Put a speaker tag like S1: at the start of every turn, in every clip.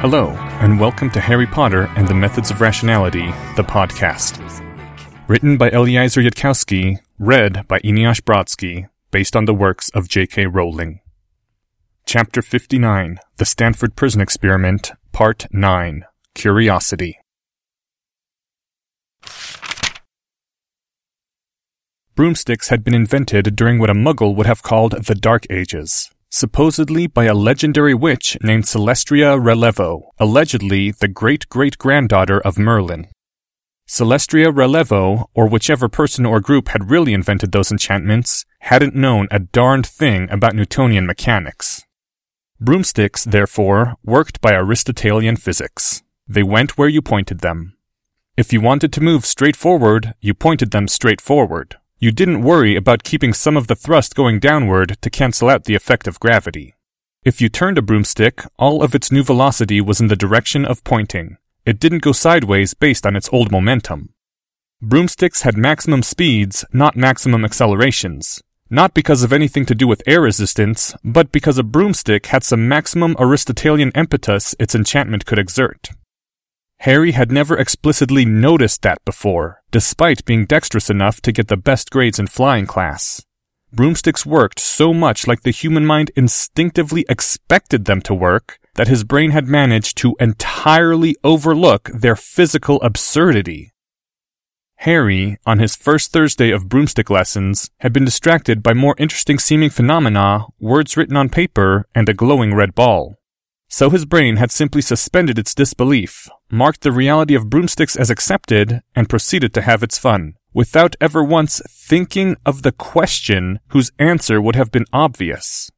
S1: Hello, and welcome to Harry Potter and the Methods of Rationality, the podcast. Written by Eliezer Yudkowsky, read by Eneasz Brodsky, based on the works of J.K. Rowling. Chapter 59 The Stanford Prison Experiment, Part 9 Curiosity. Broomsticks had been invented during what a muggle would have called the Dark Ages, supposedly by a legendary witch named Celestria Relevo, allegedly the great great granddaughter of Merlin. Celestria Relevo, or whichever person or group had really invented those enchantments, hadn't known a darned thing about Newtonian mechanics. Broomsticks, therefore, worked by Aristotelian physics. They went where you pointed them. If you wanted to move straight forward, you pointed them straight forward. You didn't worry about keeping some of the thrust going downward to cancel out the effect of gravity. If you turned a broomstick, all of its new velocity was in the direction of pointing. It didn't go sideways based on its old momentum. Broomsticks had maximum speeds, not maximum accelerations. Not because of anything to do with air resistance, but because a broomstick had some maximum Aristotelian impetus its enchantment could exert. Harry had never explicitly noticed that before, despite being dexterous enough to get the best grades in flying class. Broomsticks worked so much like the human mind instinctively expected them to work that his brain had managed to entirely overlook their physical absurdity. Harry, on his first Thursday of broomstick lessons, had been distracted by more interesting seeming phenomena, words written on paper, and a glowing red ball. So his brain had simply suspended its disbelief, marked the reality of broomsticks as accepted, and proceeded to have its fun, without ever once thinking of the question whose answer would have been obvious.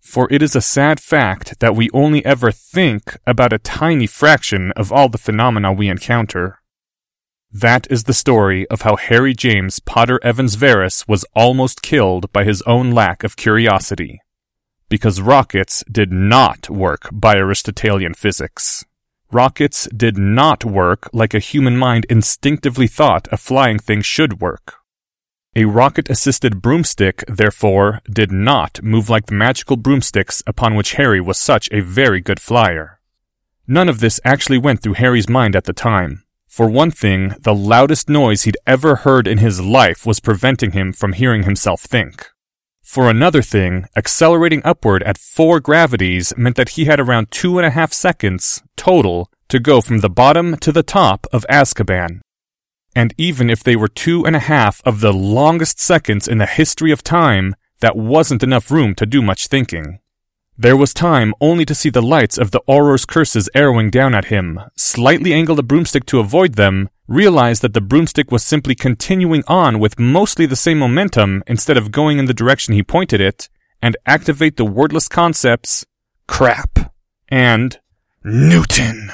S1: For it is a sad fact that we only ever think about a tiny fraction of all the phenomena we encounter. That is the story of how Harry James Potter Evans Verres was almost killed by his own lack of curiosity because rockets did not work by Aristotelian physics. Rockets did not work like a human mind instinctively thought a flying thing should work. A rocket assisted broomstick, therefore, did not move like the magical broomsticks upon which Harry was such a very good flyer. None of this actually went through Harry's mind at the time. For one thing, the loudest noise he'd ever heard in his life was preventing him from hearing himself think. For another thing, accelerating upward at four gravities meant that he had around two and a half seconds total to go from the bottom to the top of Azkaban. And even if they were two and a half of the longest seconds in the history of time, that wasn't enough room to do much thinking. There was time only to see the lights of the Auror's curses arrowing down at him, slightly angle the broomstick to avoid them, realize that the broomstick was simply continuing on with mostly the same momentum instead of going in the direction he pointed it, and activate the wordless concepts crap and Newton.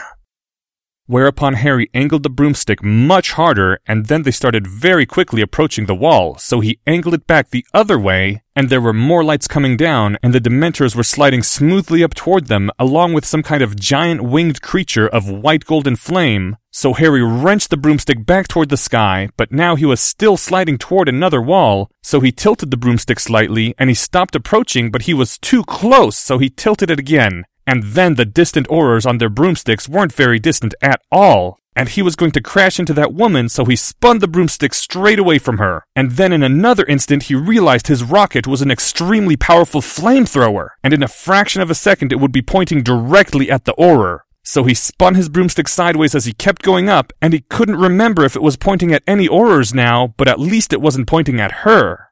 S1: Whereupon Harry angled the broomstick much harder, and then they started very quickly approaching the wall, so he angled it back the other way, and there were more lights coming down, and the Dementors were sliding smoothly up toward them, along with some kind of giant winged creature of white golden flame. So Harry wrenched the broomstick back toward the sky, but now he was still sliding toward another wall, so he tilted the broomstick slightly, and he stopped approaching, but he was too close, so he tilted it again. And then the distant Aurors on their broomsticks weren't very distant at all. And he was going to crash into that woman, so he spun the broomstick straight away from her. And then in another instant, he realized his rocket was an extremely powerful flamethrower. And in a fraction of a second, it would be pointing directly at the Auror. So he spun his broomstick sideways as he kept going up, and he couldn't remember if it was pointing at any Aurors now, but at least it wasn't pointing at her.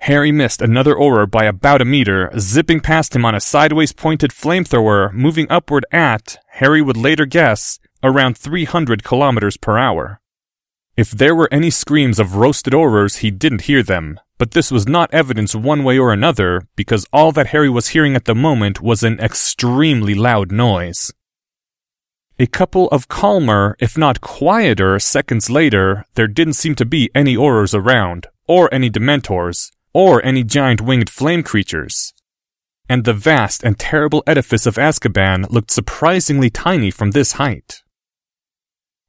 S1: Harry missed another Auror by about a meter, zipping past him on a sideways pointed flamethrower, moving upward at, Harry would later guess, around 300 kilometers per hour. If there were any screams of roasted Aurors, he didn't hear them, but this was not evidence one way or another, because all that Harry was hearing at the moment was an extremely loud noise. A couple of calmer, if not quieter, seconds later, there didn't seem to be any Aurors around, or any Dementors, or any giant winged flame creatures. And the vast and terrible edifice of Azkaban looked surprisingly tiny from this height.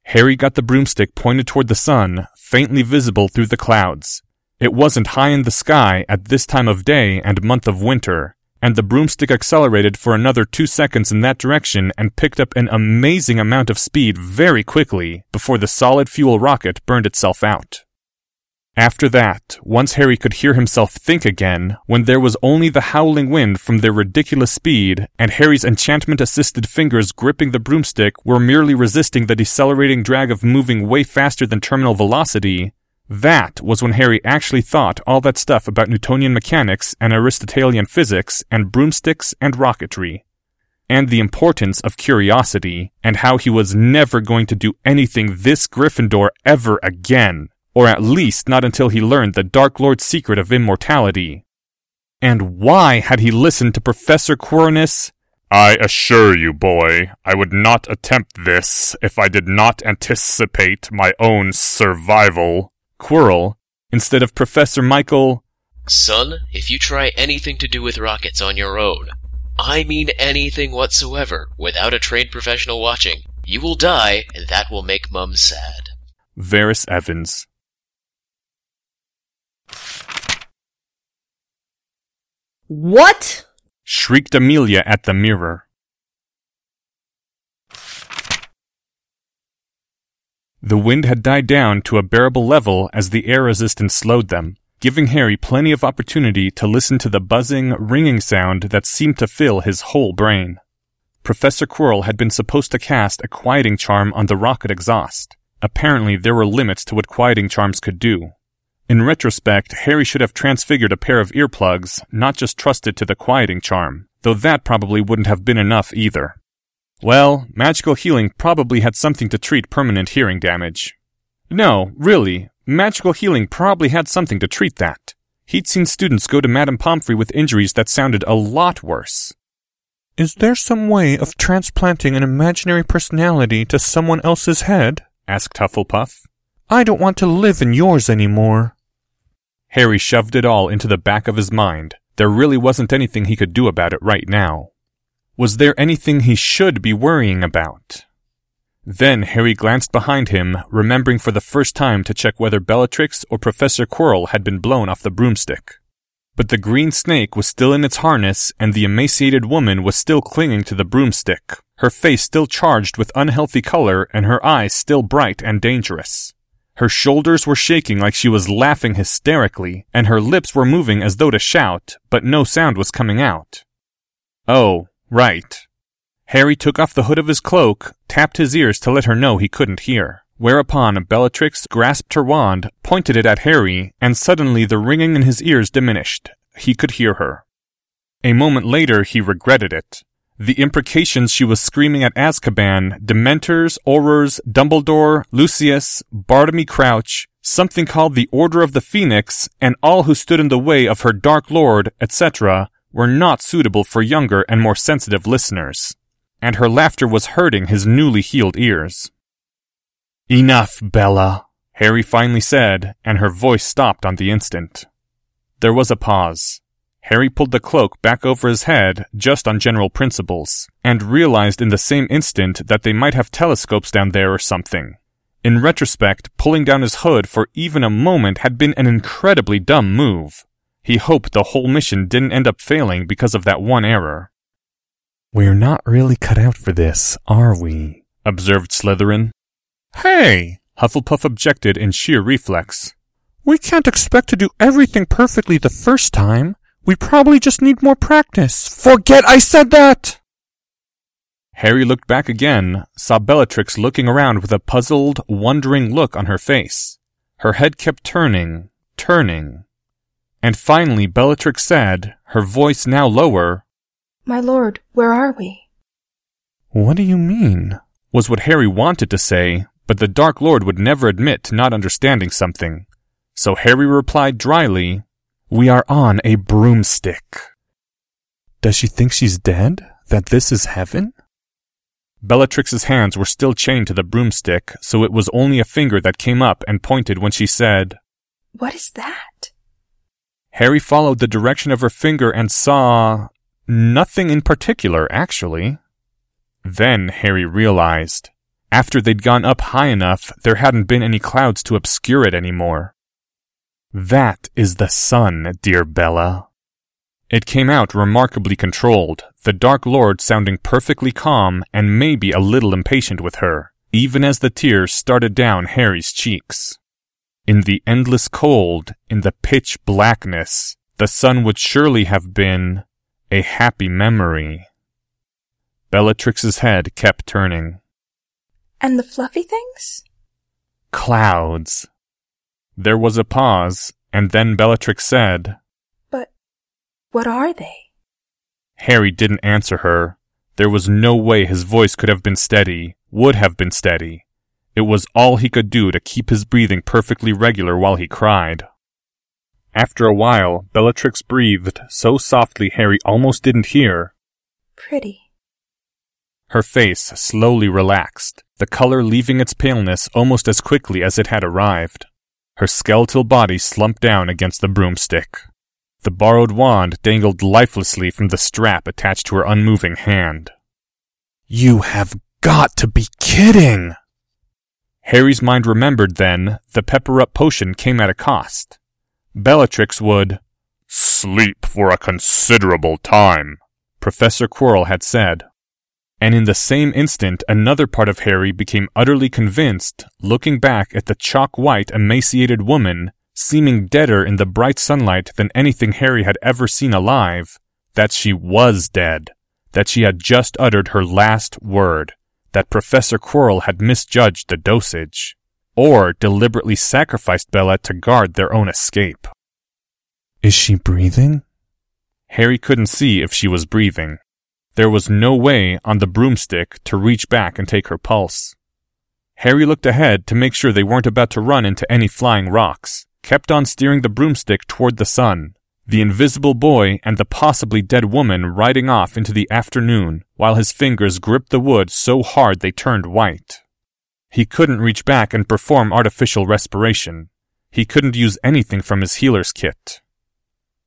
S1: Harry got the broomstick pointed toward the sun, faintly visible through the clouds. It wasn't high in the sky at this time of day and month of winter, and the broomstick accelerated for another two seconds in that direction and picked up an amazing amount of speed very quickly before the solid fuel rocket burned itself out. After that, once Harry could hear himself think again, when there was only the howling wind from their ridiculous speed, and Harry's enchantment assisted fingers gripping the broomstick were merely resisting the decelerating drag of moving way faster than terminal velocity, that was when Harry actually thought all that stuff about Newtonian mechanics and Aristotelian physics and broomsticks and rocketry. And the importance of curiosity, and how he was never going to do anything this Gryffindor ever again, or at least not until he learned the Dark Lord's secret of immortality. And why had he listened to Professor Quirinus?
S2: I assure you, boy, I would not attempt this if I did not anticipate my own survival.
S1: Quirrell, instead of Professor Michael.
S3: Son, if you try anything to do with rockets on your own, I mean anything whatsoever, without a trained professional watching, you will die, and that will make Mum sad.
S1: Verres Evans.
S4: What?
S1: shrieked Amelia at the mirror. The wind had died down to a bearable level as the air resistance slowed them, giving Harry plenty of opportunity to listen to the buzzing, ringing sound that seemed to fill his whole brain. Professor Quirrell had been supposed to cast a quieting charm on the rocket exhaust. Apparently, there were limits to what quieting charms could do. In retrospect, Harry should have transfigured a pair of earplugs, not just trusted to the quieting charm, though that probably wouldn't have been enough either. Well, magical healing probably had something to treat permanent hearing damage. No, really, magical healing probably had something to treat that. He'd seen students go to Madame Pomfrey with injuries that sounded a lot worse.
S5: Is there some way of transplanting an imaginary personality to someone else's head?
S1: asked Hufflepuff.
S5: I don't want to live in yours anymore.
S1: Harry shoved it all into the back of his mind. There really wasn't anything he could do about it right now. Was there anything he should be worrying about? Then Harry glanced behind him, remembering for the first time to check whether Bellatrix or Professor Quirrell had been blown off the broomstick. But the green snake was still in its harness, and the emaciated woman was still clinging to the broomstick, her face still charged with unhealthy color and her eyes still bright and dangerous. Her shoulders were shaking like she was laughing hysterically, and her lips were moving as though to shout, but no sound was coming out. Oh, Right. Harry took off the hood of his cloak, tapped his ears to let her know he couldn't hear. Whereupon Bellatrix grasped her wand, pointed it at Harry, and suddenly the ringing in his ears diminished. He could hear her. A moment later, he regretted it. The imprecations she was screaming at Azkaban, Dementors, Aurors, Dumbledore, Lucius, Bartemius Crouch, something called the Order of the Phoenix, and all who stood in the way of her Dark Lord, etc., were not suitable for younger and more sensitive listeners, and her laughter was hurting his newly healed ears. Enough, Bella, Harry finally said, and her voice stopped on the instant. There was a pause. Harry pulled the cloak back over his head just on general principles, and realized in the same instant that they might have telescopes down there or something. In retrospect, pulling down his hood for even a moment had been an incredibly dumb move. He hoped the whole mission didn't end up failing because of that one error.
S5: We're not really cut out for this, are we?
S1: observed Slytherin.
S5: Hey!
S1: Hufflepuff objected in sheer reflex.
S5: We can't expect to do everything perfectly the first time. We probably just need more practice. Forget I said that!
S1: Harry looked back again, saw Bellatrix looking around with a puzzled, wondering look on her face. Her head kept turning, turning. And finally Bellatrix said, her voice now lower,
S6: My lord, where are we?
S5: What do you mean?
S1: was what Harry wanted to say, but the Dark Lord would never admit to not understanding something. So Harry replied dryly, We are on a broomstick.
S5: Does she think she's dead? That this is heaven?
S1: Bellatrix's hands were still chained to the broomstick, so it was only a finger that came up and pointed when she said,
S6: What is that?
S1: Harry followed the direction of her finger and saw nothing in particular, actually. Then Harry realized After they'd gone up high enough, there hadn't been any clouds to obscure it anymore. That is the sun, dear Bella. It came out remarkably controlled, the Dark Lord sounding perfectly calm and maybe a little impatient with her, even as the tears started down Harry's cheeks. In the endless cold, in the pitch blackness, the sun would surely have been a happy memory. Bellatrix's head kept turning.
S6: And the fluffy things?
S1: Clouds. There was a pause, and then Bellatrix said,
S6: But what are they?
S1: Harry didn't answer her. There was no way his voice could have been steady, would have been steady. It was all he could do to keep his breathing perfectly regular while he cried. After a while, Bellatrix breathed so softly Harry almost didn't hear.
S6: Pretty.
S1: Her face slowly relaxed, the color leaving its paleness almost as quickly as it had arrived. Her skeletal body slumped down against the broomstick. The borrowed wand dangled lifelessly from the strap attached to her unmoving hand. You have got to be kidding! Harry's mind remembered then the pepper up potion came at a cost. Bellatrix would
S2: sleep for a considerable time,
S1: Professor Quirrell had said. And in the same instant, another part of Harry became utterly convinced, looking back at the chalk white, emaciated woman, seeming deader in the bright sunlight than anything Harry had ever seen alive, that she was dead, that she had just uttered her last word, that Professor Quirrell had misjudged the dosage, or deliberately sacrificed Bella to guard their own escape. Is she breathing? Harry couldn't see if she was breathing. There was no way on the broomstick to reach back and take her pulse. Harry looked ahead to make sure they weren't about to run into any flying rocks, kept on steering the broomstick toward the sun, the invisible boy and the possibly dead woman riding off into the afternoon while his fingers gripped the wood so hard they turned white. He couldn't reach back and perform artificial respiration. He couldn't use anything from his healer's kit.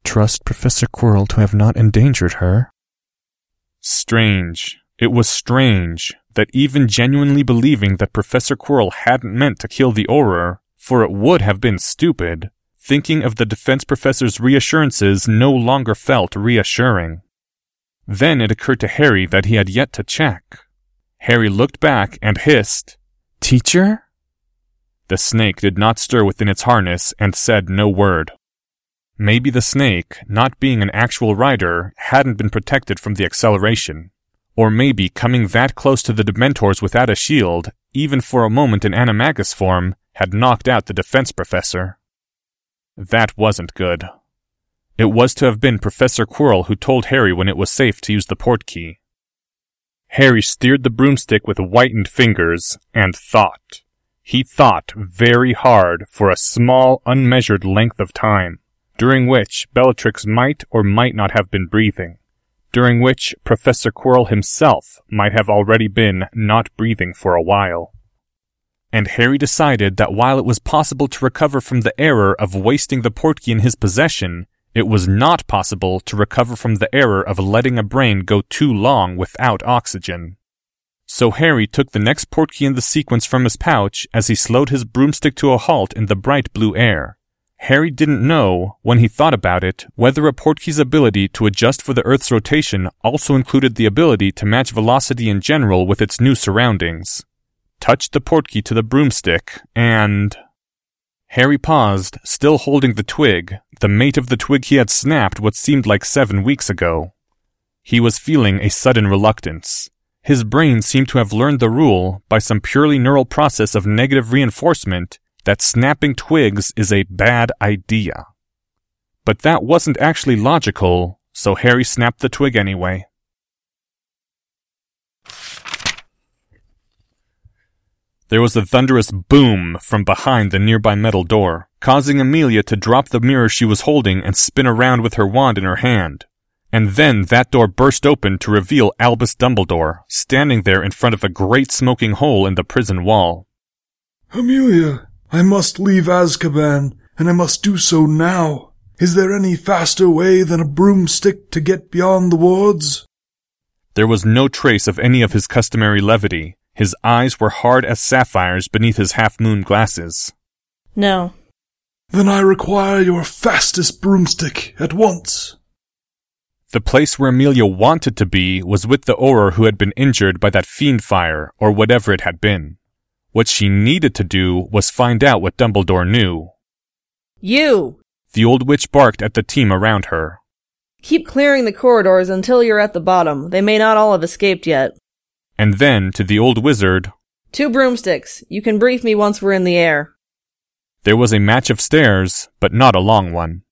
S1: Trust Professor Quirrell to have not endangered her. Strange. It was strange that even genuinely believing that Professor Quirrell hadn't meant to kill the Auror, for it would have been stupid, thinking of the defense professor's reassurances no longer felt reassuring. Then it occurred to Harry that he had yet to check. Harry looked back and hissed, Teacher? The snake did not stir within its harness and said no word. Maybe the snake, not being an actual rider, hadn't been protected from the acceleration. Or maybe coming that close to the Dementors without a shield, even for a moment in Animagus form, had knocked out the defense professor. That wasn't good. It was to have been Professor Quirrell who told Harry when it was safe to use the portkey. Harry steered the broomstick with whitened fingers and thought. He thought very hard for a small, unmeasured length of time during which Bellatrix might or might not have been breathing, during which Professor Quirrell himself might have already been not breathing for a while. And Harry decided that while it was possible to recover from the error of wasting the portkey in his possession, it was not possible to recover from the error of letting a brain go too long without oxygen. So Harry took the next portkey in the sequence from his pouch as he slowed his broomstick to a halt in the bright blue air. Harry didn't know, when he thought about it, whether a portkey's ability to adjust for the Earth's rotation also included the ability to match velocity in general with its new surroundings. Touched the portkey to the broomstick, and... Harry paused, still holding the twig, the mate of the twig he had snapped what seemed like seven weeks ago. He was feeling a sudden reluctance. His brain seemed to have learned the rule, by some purely neural process of negative reinforcement, that snapping twigs is a bad idea. But that wasn't actually logical, so Harry snapped the twig anyway. There was a thunderous boom from behind the nearby metal door, causing Amelia to drop the mirror she was holding and spin around with her wand in her hand. And then that door burst open to reveal Albus Dumbledore, standing there in front of a great smoking hole in the prison wall.
S7: Amelia, I must leave Azkaban, and I must do so now. Is there any faster way than a broomstick to get beyond the wards?
S1: There was no trace of any of his customary levity. His eyes were hard as sapphires beneath his half moon glasses.
S4: No.
S7: Then I require your fastest broomstick at once.
S1: The place where Amelia wanted to be was with the Auror who had been injured by that Fiendfyre, or whatever it had been. What she needed to do was find out what Dumbledore knew.
S4: You!
S1: The old witch barked at the team around her.
S4: Keep clearing the corridors until you're at the bottom. They may not all have escaped yet.
S1: And then, to the old wizard,
S4: Two broomsticks. You can brief me once we're in the air.
S1: there was a match of stairs, but not a long one.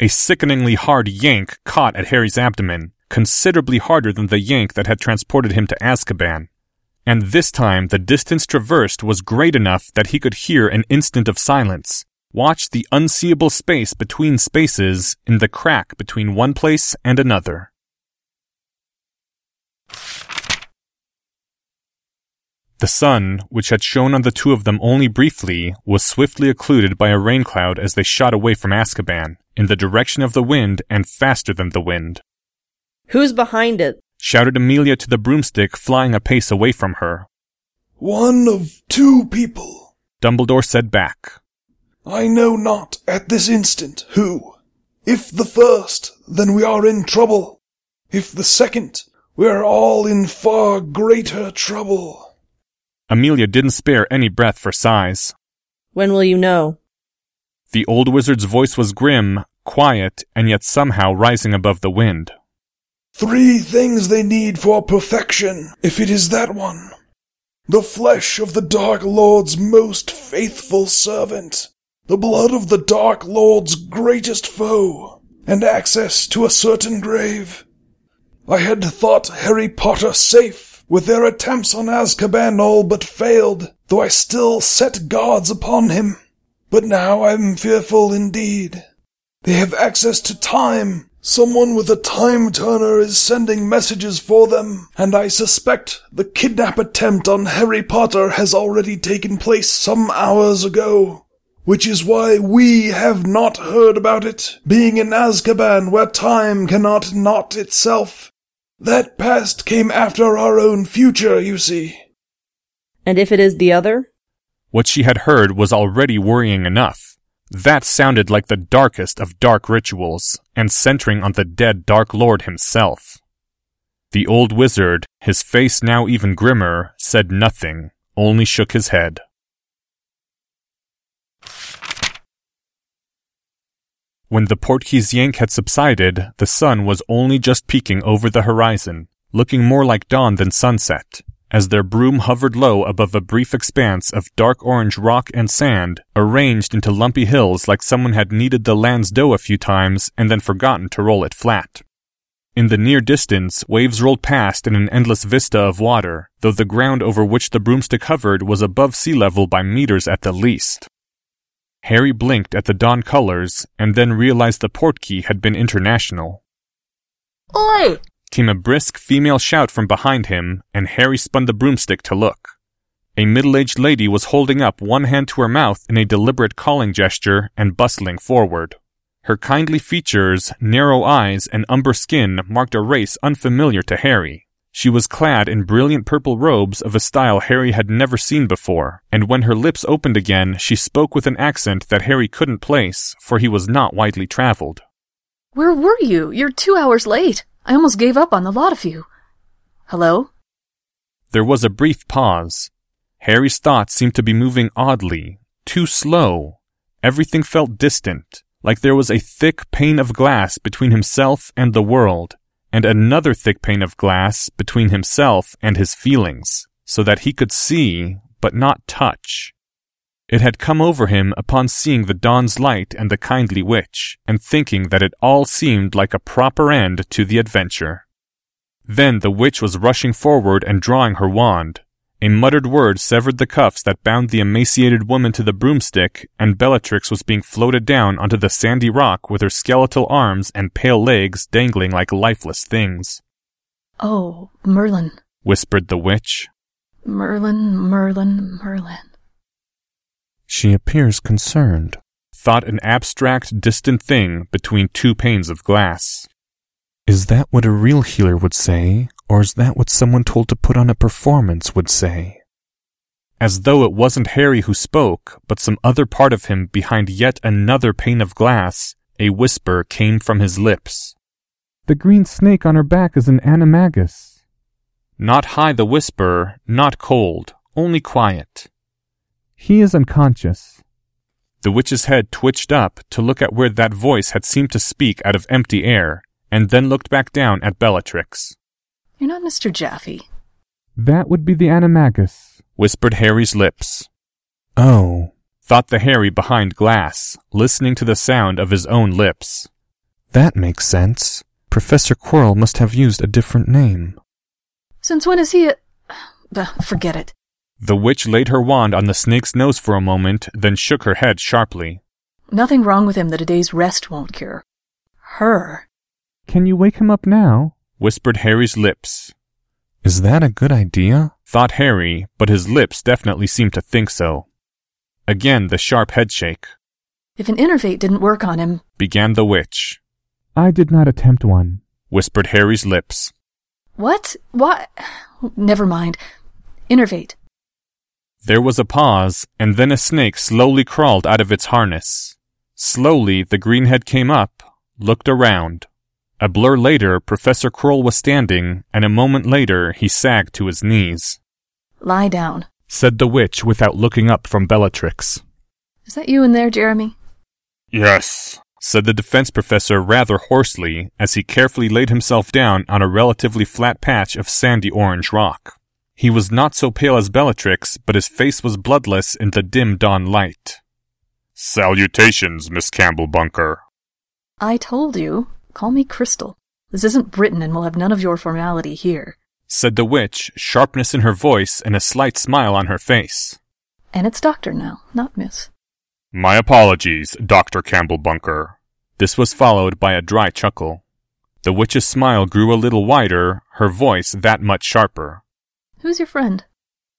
S1: A sickeningly hard yank caught at Harry's abdomen, considerably harder than the yank that had transported him to Azkaban. And this time the distance traversed was great enough that he could hear an instant of silence, watch the unseeable space between spaces in the crack between one place and another. The sun, which had shone on the two of them only briefly, was swiftly occluded by a rain cloud as they shot away from Azkaban, in the direction of the wind and faster than the wind.
S4: Who's behind it?
S1: Shouted Amelia to the broomstick flying a pace away from her.
S7: One of two people.
S1: Dumbledore said back.
S7: I know not at this instant who. If the first, then we are in trouble. If the second, we are all in far greater trouble.
S1: Amelia didn't spare any breath for sighs.
S4: When will you know?
S1: The old wizard's voice was grim, quiet, and yet somehow rising above the wind.
S7: Three things they need for perfection, if it is that one. The flesh of the Dark Lord's most faithful servant, the blood of the Dark Lord's greatest foe, and access to a certain grave. I had thought Harry Potter safe, with their attempts on Azkaban all but failed, though I still set guards upon him. But now I'm fearful indeed. They have access to time. Someone with a time turner is sending messages for them, and I suspect the kidnap attempt on Harry Potter has already taken place some hours ago. Which is why we have not heard about it, being in Azkaban where time cannot knot itself. That past came after our own future, you see.
S4: And if it is the other?
S1: What she had heard was already worrying enough. That sounded like the darkest of dark rituals, and centering on the dead Dark Lord himself. The old wizard, his face now even grimmer, said nothing, only shook his head. When the Portkeys yank had subsided, the sun was only just peeking over the horizon, looking more like dawn than sunset, as their broom hovered low above a brief expanse of dark orange rock and sand, arranged into lumpy hills like someone had kneaded the land's dough a few times and then forgotten to roll it flat. In the near distance, waves rolled past in an endless vista of water, though the ground over which the broomstick hovered was above sea level by meters at the least. Harry blinked at the dawn colors and then realized the portkey had been international.
S4: Oi!
S1: Came a brisk female shout from behind him, and Harry spun the broomstick to look. A middle aged lady was holding up one hand to her mouth in a deliberate calling gesture and bustling forward. Her kindly features, narrow eyes, and umber skin marked a race unfamiliar to Harry. She was clad in brilliant purple robes of a style Harry had never seen before, and when her lips opened again, she spoke with an accent that Harry couldn't place, for he was not widely traveled.
S8: Where were you? You're two hours late. I almost gave up on the lot of you. Hello?
S1: There was a brief pause. Harry's thoughts seemed to be moving oddly, too slow. Everything felt distant, like there was a thick pane of glass between himself and the world, and another thick pane of glass between himself and his feelings, so that he could see, but not touch. It had come over him upon seeing the dawn's light and the kindly witch, and thinking that it all seemed like a proper end to the adventure. Then the witch was rushing forward and drawing her wand. A muttered word severed the cuffs that bound the emaciated woman to the broomstick, and Bellatrix was being floated down onto the sandy rock with her skeletal arms and pale legs dangling like lifeless things.
S8: Oh, Merlin.
S1: Whispered the witch.
S8: Merlin, Merlin, Merlin.
S1: She appears concerned, thought an abstract, distant thing between two panes of glass.
S5: Is that what a real healer would say, or is that what someone told to put on a performance would say?
S1: As though it wasn't Harry who spoke, but some other part of him behind yet another pane of glass, a whisper came from his lips.
S5: The green snake on her back is an animagus.
S1: Not high the whisper, not cold, only quiet.
S5: He is unconscious.
S1: The witch's head twitched up to look at where that voice had seemed to speak out of empty air, and then looked back down at Bellatrix.
S8: You're not Mr. Jaffe.
S5: That would be the animagus,
S1: whispered Harry's lips.
S5: Oh,
S1: thought the Harry behind glass, listening to the sound of his own lips.
S5: That makes sense. Professor Quirrell must have used a different name.
S8: Since when is he a. Uh, forget it.
S1: The witch laid her wand on the snake's nose for a moment, then shook her head sharply.
S8: Nothing wrong with him that a day's rest won't cure. Her.
S5: Can you wake him up now?
S1: whispered Harry's lips.
S5: Is that a good idea?
S1: thought Harry, but his lips definitely seemed to think so. Again the sharp headshake.
S8: If an innervate didn't work on him,
S1: began the witch.
S5: I did not attempt one,
S1: whispered Harry's lips.
S8: What? What? Never mind. Innervate.
S1: There was a pause, and then a snake slowly crawled out of its harness. Slowly, the green head came up, looked around. A blur later, Professor Quirrell was standing, and a moment later, he sagged to his knees.
S8: Lie down,
S1: said the witch without looking up from Bellatrix.
S8: Is that you in there, Jeremy?
S2: Yes,
S1: said the defense professor rather hoarsely as he carefully laid himself down on a relatively flat patch of sandy orange rock. He was not so pale as Bellatrix, but his face was bloodless in the dim dawn light.
S2: Salutations, Miss Campbell Bunker.
S8: I told you. Call me Crystal. This isn't Britain and we'll have none of your formality here.
S1: Said the witch, sharpness in her voice and a slight smile on her face.
S8: And it's Doctor now, not Miss.
S2: My apologies, Dr. Campbell Bunker.
S1: This was followed by a dry chuckle. The witch's smile grew a little wider, her voice that much sharper.
S8: Who's your friend?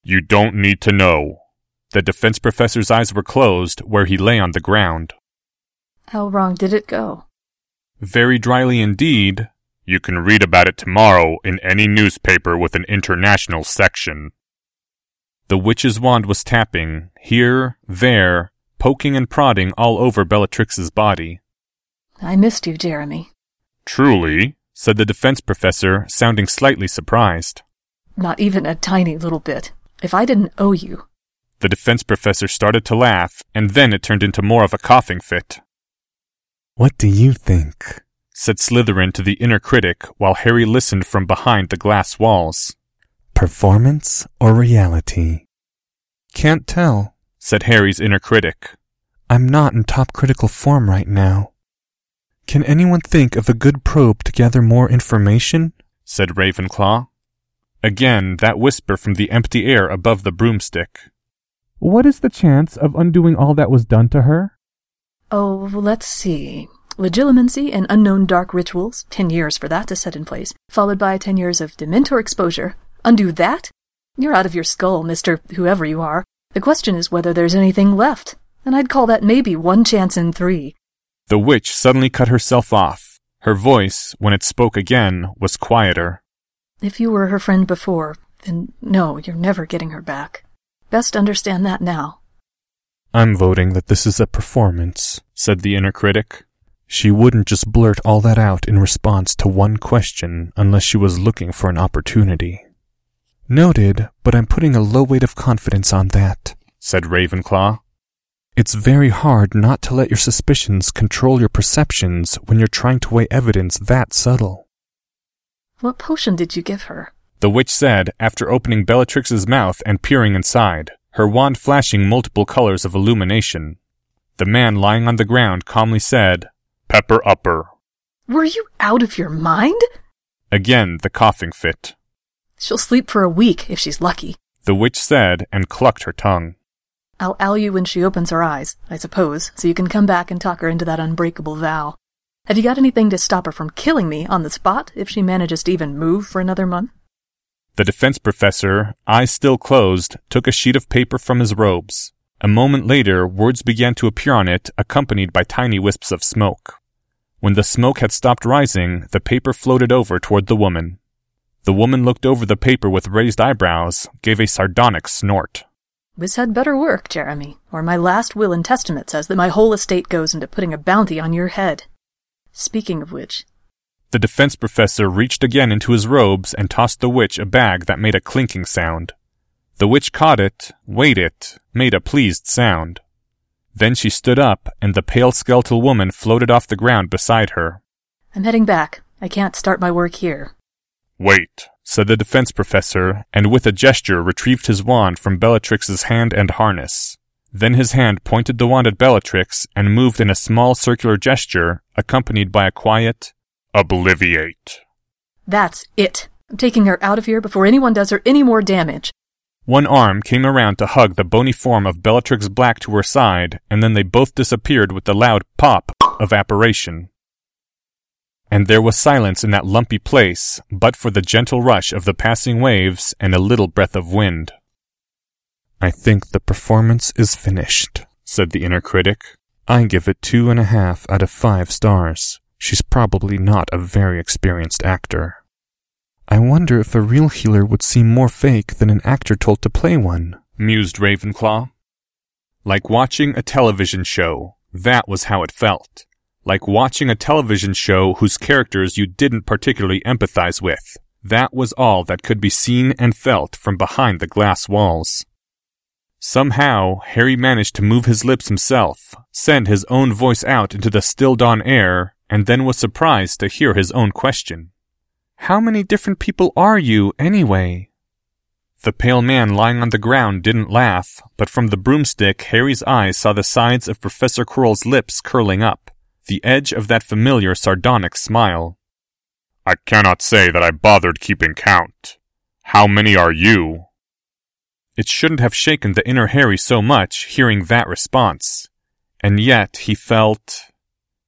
S2: You don't need to know.
S1: The defense professor's eyes were closed where he lay on the ground.
S8: How wrong did it go?
S1: Very dryly indeed.
S2: You can read about it tomorrow in any newspaper with an international section.
S1: The witch's wand was tapping, here, there, poking and prodding all over Bellatrix's body.
S8: I missed you, Jeremy.
S2: Truly?
S1: said the defense professor, sounding slightly surprised.
S8: Not even a tiny little bit. If I didn't owe you.
S1: The defense professor started to laugh, and then it turned into more of a coughing fit.
S5: What do you think?
S1: said Slytherin to the inner critic while Harry listened from behind the glass walls.
S5: Performance or reality?
S1: Can't tell, said Harry's inner critic.
S5: I'm not in top critical form right now. Can anyone think of a good probe to gather more information?
S1: said Ravenclaw. Again, that whisper from the empty air above the broomstick.
S5: What is the chance of undoing all that was done to her?
S8: Oh, let's see. Legilimency and unknown dark rituals, ten years for that to set in place, followed by ten years of Dementor exposure. Undo that? You're out of your skull, Mr. Whoever you are. The question is whether there's anything left, and I'd call that maybe one chance in three.
S1: The witch suddenly cut herself off. Her voice, when it spoke again, was quieter.
S8: If you were her friend before, then no, you're never getting her back. Best understand that now.
S5: I'm voting that this is a performance,
S1: said the inner critic.
S5: She wouldn't just blurt all that out in response to one question unless she was looking for an opportunity. Noted, but I'm putting a low weight of confidence on that,
S1: said Ravenclaw.
S5: It's very hard not to let your suspicions control your perceptions when you're trying to weigh evidence that subtle.
S8: What potion did you give her?
S1: The witch said after opening Bellatrix's mouth and peering inside, her wand flashing multiple colors of illumination. The man lying on the ground calmly said,
S2: Pepper upper.
S8: Were you out of your mind?
S1: Again the coughing fit.
S8: She'll sleep for a week if she's lucky,
S1: the witch said and clucked her tongue.
S8: I'll owl you when she opens her eyes, I suppose, so you can come back and talk her into that unbreakable vow. Have you got anything to stop her from killing me on the spot if she manages to even move for another month?
S1: The defense professor, eyes still closed, took a sheet of paper from his robes. A moment later, words began to appear on it, accompanied by tiny wisps of smoke. When the smoke had stopped rising, the paper floated over toward the woman. The woman looked over the paper with raised eyebrows, gave a sardonic snort.
S8: This had better work, Jeremy, or my last will and testament says that my whole estate goes into putting a bounty on your head. Speaking of which,
S1: The defense professor reached again into his robes and tossed the witch a bag that made a clinking sound. The witch caught it, weighed it, made a pleased sound. Then she stood up, and the pale skeletal woman floated off the ground beside her.
S8: I'm heading back. I can't start my work here.
S2: Wait,
S1: said the defense professor, and with a gesture retrieved his wand from Bellatrix's hand and harness. Then his hand pointed the wand at Bellatrix and moved in a small circular gesture, accompanied by a quiet,
S2: obliviate.
S8: That's it. I'm taking her out of here before anyone does her any more damage.
S1: One arm came around to hug the bony form of Bellatrix Black to her side, and then they both disappeared with the loud pop of apparition. And there was silence in that lumpy place, but for the gentle rush of the passing waves and a little breath of wind. I think the performance is finished, said the inner critic. I give it two and a half out of five stars. She's probably not a very experienced actor. I wonder if a real healer would seem more fake than an actor told to play one, mused Ravenclaw. Like watching a television show, that was how it felt. Like watching a television show whose characters you didn't particularly empathize with. That was all that could be seen and felt from behind the glass walls. Somehow, Harry managed to move his lips himself, send his own voice out into the still dawn air, and then was surprised to hear his own question. How many different people are you, anyway? The pale man lying on the ground didn't laugh, but from the broomstick, Harry's eyes saw the sides of Professor Quirrell's lips curling up, the edge of that familiar sardonic smile.
S2: I cannot say that I bothered keeping count. How many are you?
S1: It shouldn't have shaken the inner Harry so much hearing that response. And yet he felt.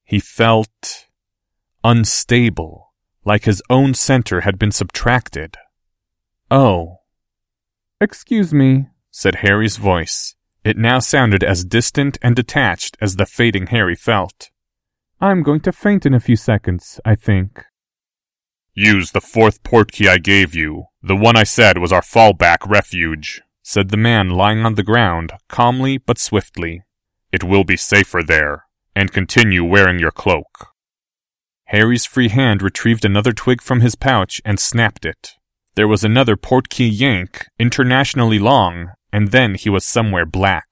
S1: he felt. unstable, like his own center had been subtracted. Oh. Excuse me, said Harry's voice. It now sounded as distant and detached as the fading Harry felt. I'm going to faint in a few seconds, I think.
S2: Use the fourth portkey I gave you. The one I said was our fallback refuge,
S1: said the man lying on the ground, calmly but swiftly.
S2: It will be safer there, and continue wearing your cloak.
S1: Harry's free hand retrieved another twig from his pouch and snapped it. There was another portkey yank, internationally long, and then he was somewhere black.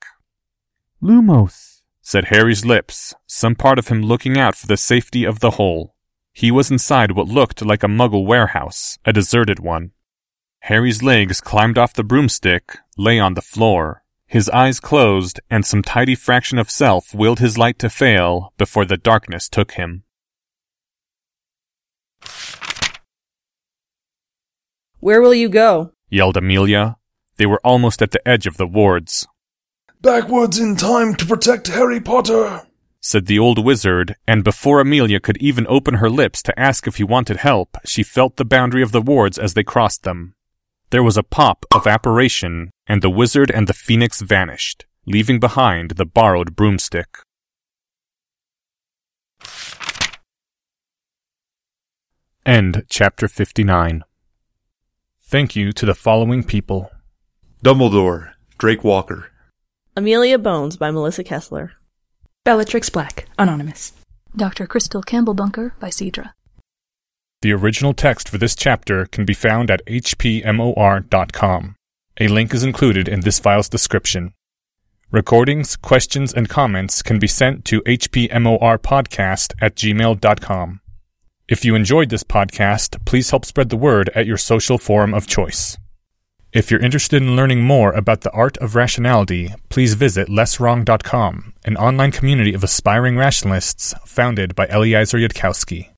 S1: Lumos, said Harry's lips, some part of him looking out for the safety of the hole. He was inside what looked like a muggle warehouse, a deserted one. Harry's legs climbed off the broomstick, lay on the floor. His eyes closed, and some tidy fraction of self willed his light to fail before the darkness took him.
S4: Where will you go?
S1: yelled Amelia. They were almost at the edge of the wards.
S7: Backwards in time to protect Harry Potter,
S1: said the old wizard, and before Amelia could even open her lips to ask if he wanted help, she felt the boundary of the wards as they crossed them. There was a pop of apparition, and the wizard and the phoenix vanished, leaving behind the borrowed broomstick. End chapter 59. Thank you to the following people
S9: Dumbledore, Drake Walker.
S4: Amelia Bones by Melissa Kessler.
S10: Bellatrix Black, Anonymous.
S8: Dr. Crystal Campbell Bunker by Cedra.
S1: The original text for this chapter can be found at hpmor.com. A link is included in this file's description. Recordings, questions, and comments can be sent to hpmorpodcast at gmail.com. If you enjoyed this podcast, please help spread the word at your social forum of choice. If you're interested in learning more about the art of rationality, please visit lesswrong.com, an online community of aspiring rationalists founded by Eliezer Yudkowsky.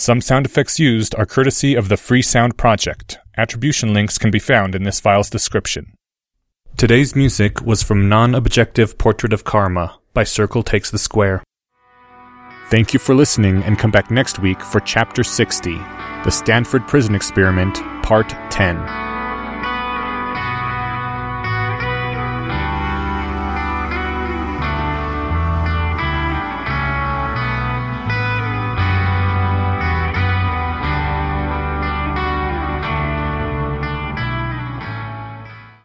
S1: Some sound effects used are courtesy of the Free Sound Project. Attribution links can be found in this file's description. Today's music was from Non Objective Portrait of Karma by Circle Takes the Square. Thank you for listening and come back next week for Chapter 60 The Stanford Prison Experiment, Part 10.